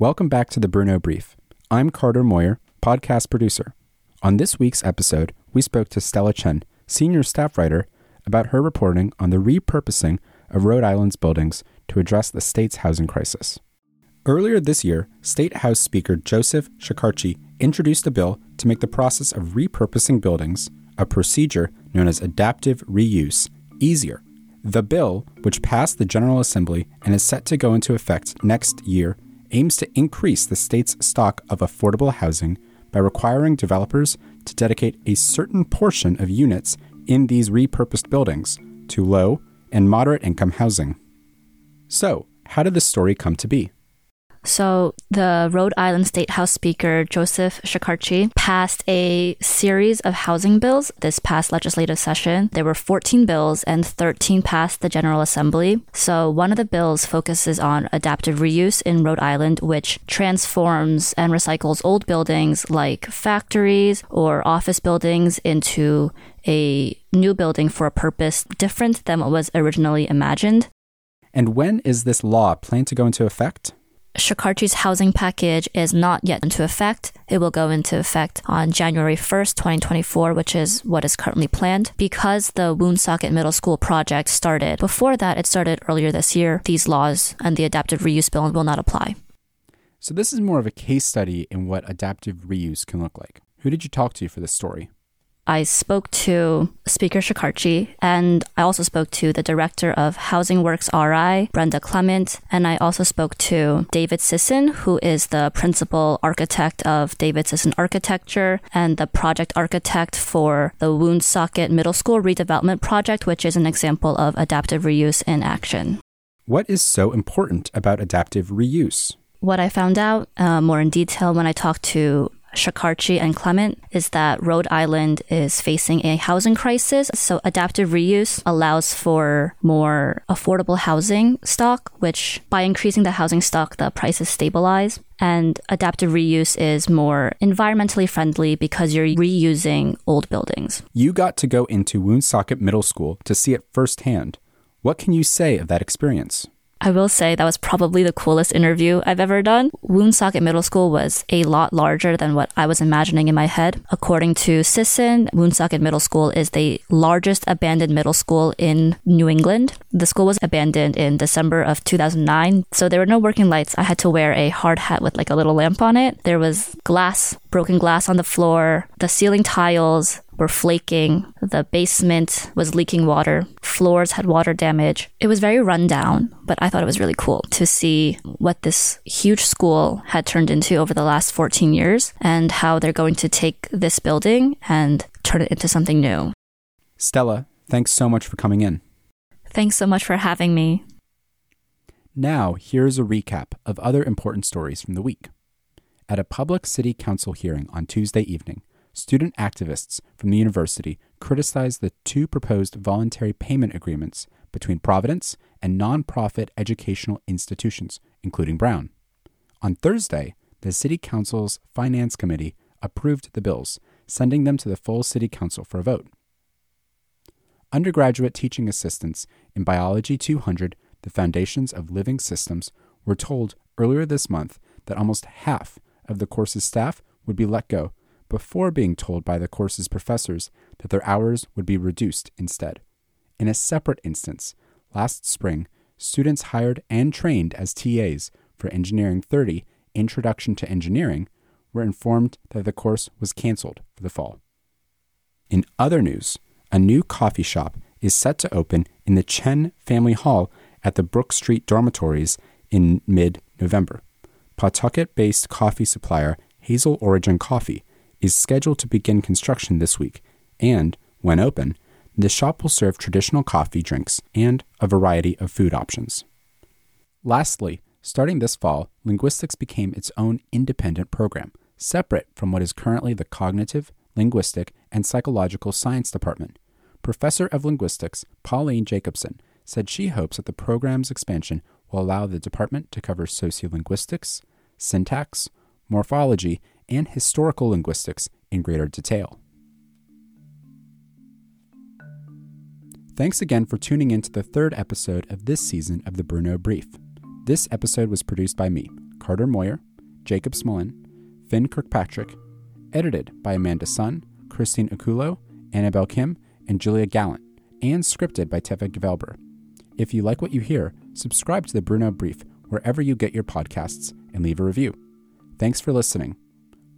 Welcome back to the Bruno Brief. I'm Carter Moyer, podcast producer. On this week's episode, we spoke to Stella Chen, senior staff writer, about her reporting on the repurposing of Rhode Island's buildings to address the state's housing crisis. Earlier this year, State House Speaker Joseph Shekarchi introduced a bill to make the process of repurposing buildings, a procedure known as adaptive reuse, easier. The bill, which passed the General Assembly and is set to go into effect next year, aims to increase the state's stock of affordable housing by requiring developers to dedicate a certain portion of units in these repurposed buildings to low and moderate income housing. So, how did this story come to be? So, the Rhode Island State House Speaker Joseph Shekarchi passed a series of housing bills this past legislative session. There were 14 bills and 13 passed the General Assembly. So, one of the bills focuses on adaptive reuse in Rhode Island, which transforms and recycles old buildings like factories or office buildings into a new building for a purpose different than what was originally imagined. And when is this law planned to go into effect? Shekarchi's housing package is not yet into effect. It will go into effect on January 1st, 2024, which is what is currently planned. Because the Woonsocket Middle School project started before that, it started earlier this year, these laws and the adaptive reuse bill will not apply. So, this is more of a case study in what adaptive reuse can look like. Who did you talk to for this story? I spoke to Speaker Shekarchi and I also spoke to the director of Housing Works RI, Brenda Clement, and I also spoke to David Sisson, who is the principal architect of David Sisson Architecture and the project architect for the Woonsocket Middle School redevelopment project, which is an example of adaptive reuse in action. What is so important about adaptive reuse? What I found out uh, more in detail when I talked to Shekarchi and Clement is that Rhode Island is facing a housing crisis. So adaptive reuse allows for more affordable housing stock, which by increasing the housing stock, the prices stabilize. And adaptive reuse is more environmentally friendly because you're reusing old buildings. You got to go into Woonsocket Middle School to see it firsthand. What can you say of that experience? I will say that was probably the coolest interview I've ever done. Woonsocket Middle School was a lot larger than what I was imagining in my head. According to Sisson, Woonsocket Middle School is the largest abandoned middle school in New England. The school was abandoned in December of 2009, so there were no working lights. I had to wear a hard hat with like a little lamp on it. There was glass, broken glass on the floor, the ceiling tiles, were flaking. The basement was leaking water. Floors had water damage. It was very run down, but I thought it was really cool to see what this huge school had turned into over the last 14 years and how they're going to take this building and turn it into something new. Stella, thanks so much for coming in. Thanks so much for having me. Now, here's a recap of other important stories from the week. At a public city council hearing on Tuesday evening, student activists from the university criticized the two proposed voluntary payment agreements between Providence and nonprofit educational institutions, including Brown. On Thursday, the City Council's Finance Committee approved the bills, sending them to the full City Council for a vote. Undergraduate teaching assistants in Biology 200, the Foundations of Living Systems, were told earlier this month that almost half of the course's staff would be let go before being told by the course's professors that their hours would be reduced instead. In a separate instance, last spring, students hired and trained as TAs for Engineering 30 Introduction to Engineering were informed that the course was canceled for the fall. In other news, a new coffee shop is set to open in the Chen Family Hall at the Brook Street dormitories in mid November. Pawtucket based coffee supplier Hazel Origin Coffee is scheduled to begin construction this week, and, when open, the shop will serve traditional coffee drinks and a variety of food options. Lastly, starting this fall, linguistics became its own independent program, separate from what is currently the Cognitive, Linguistic, and Psychological Science Department. Professor of Linguistics Pauline Jacobson said she hopes that the program's expansion will allow the department to cover sociolinguistics, syntax, morphology, and historical linguistics in greater detail. Thanks again for tuning in to the third episode of this season of the Bruno Brief. This episode was produced by me, Carter Moyer, Jacob Smolin, Finn Kirkpatrick, edited by Amanda Sun, Christine Akulo, Annabelle Kim, and Julia Gallant, and scripted by Teva Gvelber. If you like what you hear, subscribe to the Bruno Brief wherever you get your podcasts and leave a review. Thanks for listening.